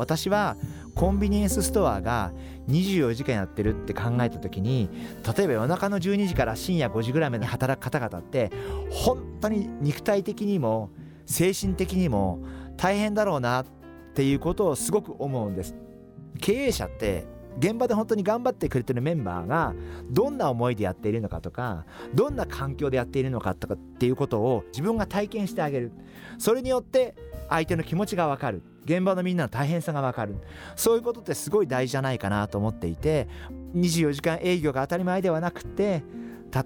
私はコンビニエンスストアが24時間やってるって考えた時に例えば夜中の12時から深夜5時ぐらいまで働く方々って本当に肉体的にも精神的にも大変だろうなっていうことをすごく思うんです。経営者って現場で本当に頑張ってくれてるメンバーがどんな思いでやっているのかとかどんな環境でやっているのかとかっていうことを自分が体験してあげる。それによって相手の気持ちが分かる。現場のみんなの大変さが分かる。そういうことってすごい大事じゃないかなと思っていて24時間営業が当たり前ではなくて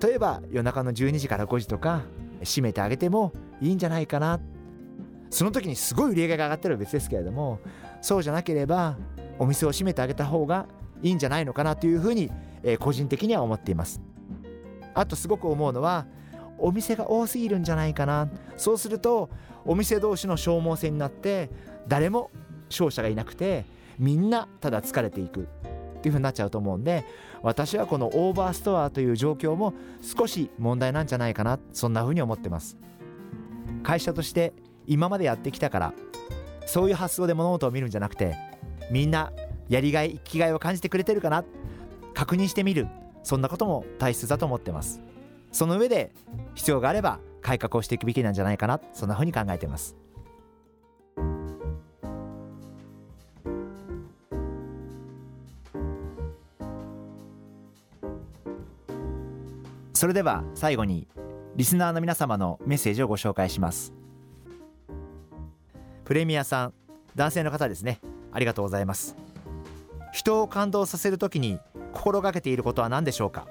例えば夜中の12時から5時とか閉めてあげてもいいんじゃないかな。その時にすごい売り上げが上がってる別ですけれどもそうじゃなければお店を閉めてあげた方がいいんじゃないのかなというふうに、えー、個人的には思っています。あとすごく思うのはお店が多すぎるんじゃないかな。そうするとお店同士の消耗戦になって誰も勝者がいなくてみんなただ疲れていく。っていうふうになっちゃうと思うんで私はこのオーバーストアという状況も少し問題なんじゃないかな。そんなふうに思ってます。会社として今までやってきたからそういう発想で物事を見るんじゃなくてみんなやりがい生きがいを感じてくれてるかな。確認してみる。そんなことも大切だと思ってます。その上で必要があれば改革をしていくべきなんじゃないかな。そんなふうに考えています。それでは最後にリスナーの皆様のメッセージをご紹介します。プレミアさん男性の方ですね。ありがとうございます。人を感動させるときに心がけていることは何でしょうか？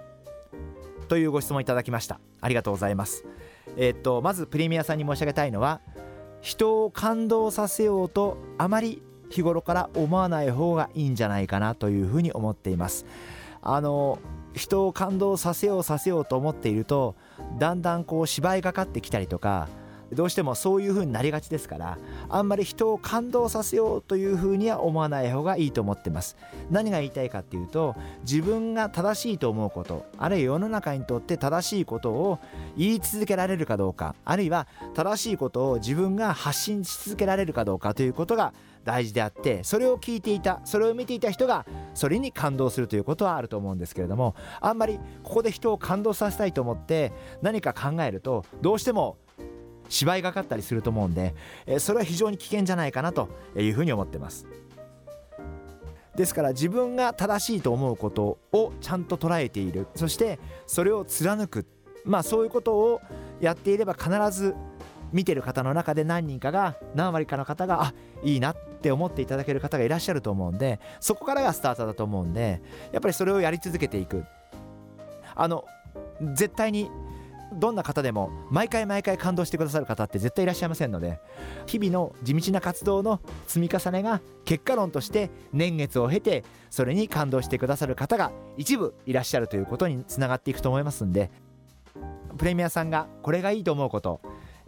というご質問いただきました。ありがとうございます。えー、っとまずプレミアさんに申し上げたいのは人を感動させようとあまり日頃から思わない方がいいんじゃないかなというふうに思っています。あの人を感動させようさせようと思っているとだんだんこう芝居がかってきたりとかどうしてもそういう風になりがちですからあんまり人を感動させようという風には思わない方がいいと思ってます。何が言いたいかっていうと自分が正しいと思うことあるいは世の中にとって正しいことを言い続けられるかどうかあるいは正しいことを自分が発信し続けられるかどうかということが大事であってそれを聞いていたそれを見ていた人がそれに感動するということはあると思うんですけれどもあんまりここで人を感動させたいと思って何か考えるとどうしても芝居がかったりすると思うんでそれは非常に危険じゃないかなというふうに思ってます。ですから自分が正しいと思うことをちゃんと捉えている。そしてそれを貫く。まあそういうことをやっていれば必ず見てる方の中で何人かが何割かの方があいいなって思っていただける方がいらっしゃると思うんでそこからがスタートだと思うんでやっぱりそれをやり続けていく。あの絶対にどんな方でも毎回毎回感動してくださる方って絶対いらっしゃいませんので日々の地道な活動の積み重ねが結果論として年月を経てそれに感動してくださる方が一部いらっしゃるということにつながっていくと思いますんでプレミアさんがこれがいいと思うこと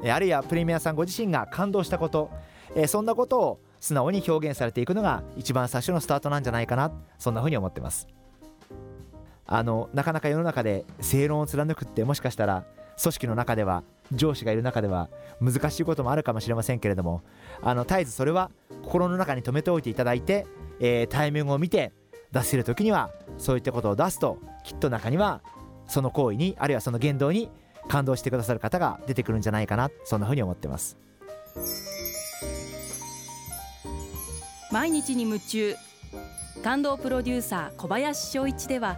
あるいはプレミアさんご自身が感動したことそんなことを素直に表現されていくのが一番最初のスタートなんじゃないかなそんなふうに思ってます。あのなかなか世の中で正論を貫くってもしかしたら組織の中では上司がいる中では難しいこともあるかもしれませんけれどもあの絶えずそれは心の中に留めておいていただいて、えー、タイミングを見て出せる時にはそういったことを出すときっと中にはその行為にあるいはその言動に感動してくださる方が出てくるんじゃないかなそんなふうに思ってます。毎日に夢中。感動プロデューサー小林翔一では